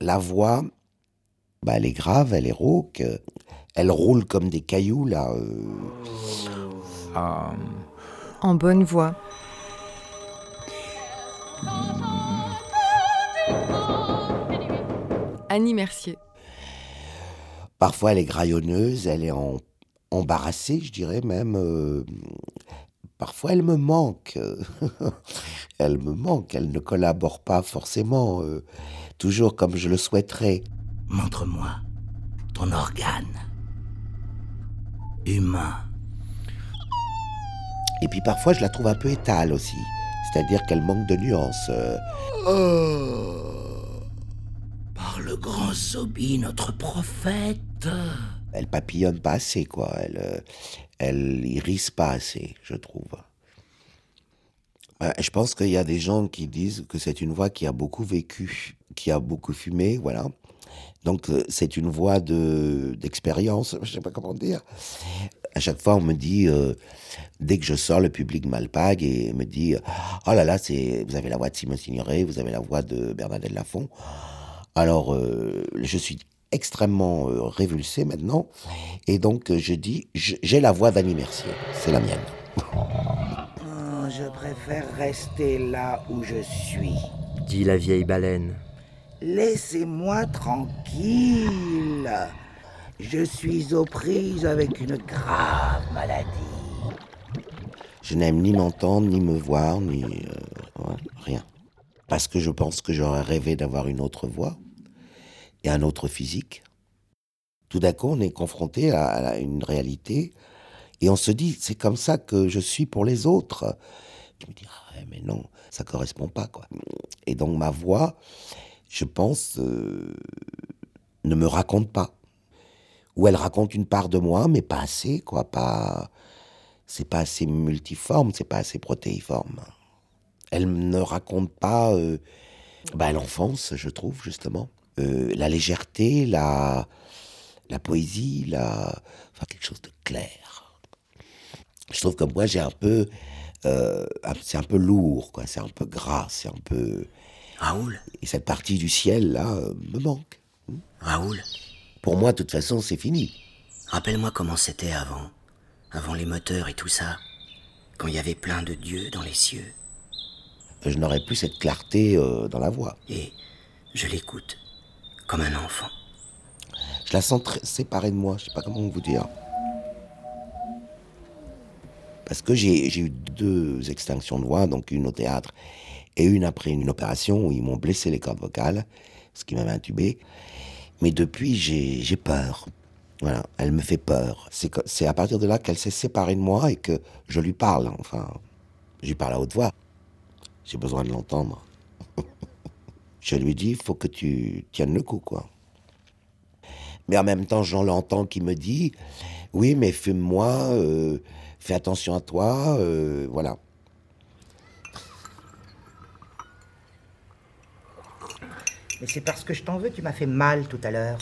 La voix, bah, elle est grave, elle est rauque. Elle roule comme des cailloux, là. euh. Ah, En bonne voix. Annie Mercier. Parfois, elle est graillonneuse, elle est en- embarrassée, je dirais même. euh, Parfois, elle me manque. elle me manque, elle ne collabore pas forcément, euh, toujours comme je le souhaiterais. Montre-moi ton organe humain. Et puis parfois, je la trouve un peu étale aussi. C'est-à-dire qu'elle manque de nuances. euh. Oh Par le grand Zobi, notre prophète. Elle papillonne pas assez, quoi. Elle, euh, elle irise pas assez, je trouve. Euh, Je pense qu'il y a des gens qui disent que c'est une voix qui a beaucoup vécu, qui a beaucoup fumé, voilà. Donc euh, c'est une voix de d'expérience, je sais pas comment dire. À chaque fois, on me dit, euh, dès que je sors, le public m'alpague et me dit, oh là là, c'est, vous avez la voix de Simon Signoret, vous avez la voix de Bernadette Lafont. Alors, euh, je suis extrêmement euh, révulsé maintenant, et donc je dis, j'ai la voix d'Annie Mercier, c'est la mienne. Je préfère rester là où je suis. dit la vieille baleine. Laissez-moi tranquille. Je suis aux prises avec une grave maladie. Je n'aime ni m'entendre, ni me voir, ni euh, ouais, rien. Parce que je pense que j'aurais rêvé d'avoir une autre voix et un autre physique. Tout d'un coup, on est confronté à, à une réalité et on se dit, c'est comme ça que je suis pour les autres. Je me dis, ah mais non, ça correspond pas, quoi. Et donc ma voix, je pense, euh, ne me raconte pas. Ou elle raconte une part de moi, mais pas assez, quoi, pas c'est pas assez multiforme, c'est pas assez protéiforme. Elle ne raconte pas euh, bah, l'enfance, je trouve, justement. Euh, la légèreté, la, la poésie, la, quelque chose de clair. Je trouve que moi, j'ai un peu. Euh, un- c'est un peu lourd, quoi. C'est un peu gras, c'est un peu. Raoul, Et cette partie du ciel, là, euh, me manque. Raoul, Pour moi, de toute façon, c'est fini. rappelle-moi comment c'était avant. Avant les moteurs et tout ça. Quand il y avait plein de dieux dans les cieux. Je n'aurais plus cette clarté euh, dans la voix. Et je l'écoute. Comme un enfant. Je la sens très séparée de moi, je sais pas comment vous dire. Parce que j'ai eu deux extinctions de voix, donc une au théâtre et une après une opération où ils m'ont blessé les cordes vocales, ce qui m'avait intubé. Mais depuis, j'ai peur. Voilà, elle me fait peur. C'est à partir de là qu'elle s'est séparée de moi et que je lui parle. Enfin, je lui parle à haute voix. J'ai besoin de l'entendre. je lui dis, il faut que tu tiennes le coup, quoi. Mais en même temps, j'en l'entends qui me dit Oui, mais fume-moi, euh, fais attention à toi, euh, voilà. Mais c'est parce que je t'en veux, tu m'as fait mal tout à l'heure.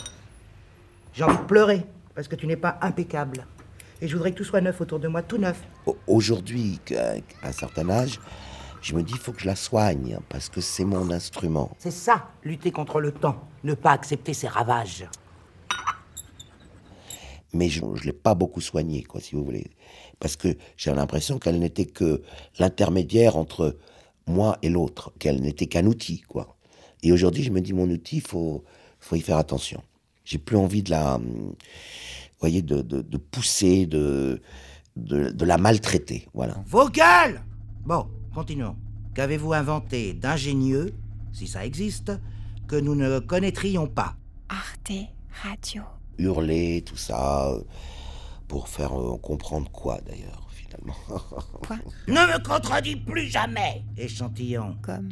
J'ai envie de pleurer, parce que tu n'es pas impeccable. Et je voudrais que tout soit neuf autour de moi, tout neuf. Au- Aujourd'hui, qu'à à un certain âge, je me dis Il faut que je la soigne, parce que c'est mon instrument. C'est ça, lutter contre le temps, ne pas accepter ses ravages. Mais je ne l'ai pas beaucoup soignée, quoi, si vous voulez. Parce que j'ai l'impression qu'elle n'était que l'intermédiaire entre moi et l'autre, qu'elle n'était qu'un outil, quoi. Et aujourd'hui, je me dis, mon outil, il faut, faut y faire attention. J'ai plus envie de la, vous voyez, de, de, de pousser, de, de, de la maltraiter, voilà. Vos gueules Bon, continuons. Qu'avez-vous inventé d'ingénieux, si ça existe, que nous ne connaîtrions pas? Arte Radio. Hurler, tout ça, euh, pour faire euh, comprendre quoi, d'ailleurs, finalement. Quoi? Ne me contredis plus jamais Échantillon. Comme?